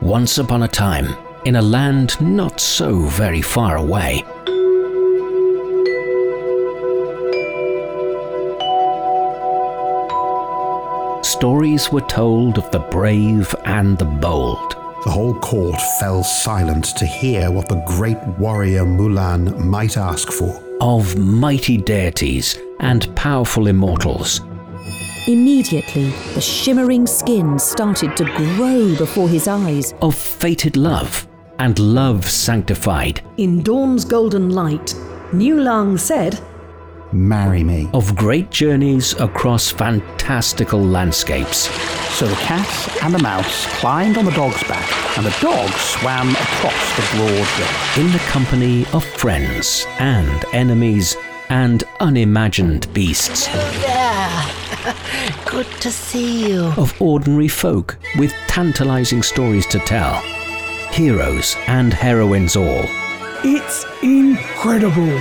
Once upon a time, in a land not so very far away, stories were told of the brave and the bold. The whole court fell silent to hear what the great warrior Mulan might ask for. Of mighty deities and powerful immortals. Immediately, the shimmering skin started to grow before his eyes. Of fated love and love sanctified. In dawn's golden light, Niu Lang said, Marry me. Of great journeys across fantastical landscapes. So the cat and the mouse climbed on the dog's back, and the dog swam across the broad river. In the company of friends and enemies and unimagined beasts. There. Good to see you. Of ordinary folk with tantalizing stories to tell. Heroes and heroines all. It's incredible.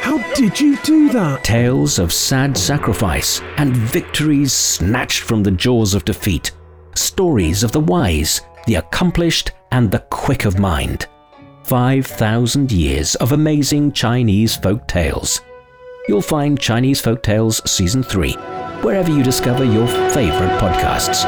How did you do that? Tales of sad sacrifice and victories snatched from the jaws of defeat. Stories of the wise, the accomplished, and the quick of mind. 5,000 years of amazing Chinese folk tales. You'll find Chinese Folk Tales Season 3 wherever you discover your favorite podcasts.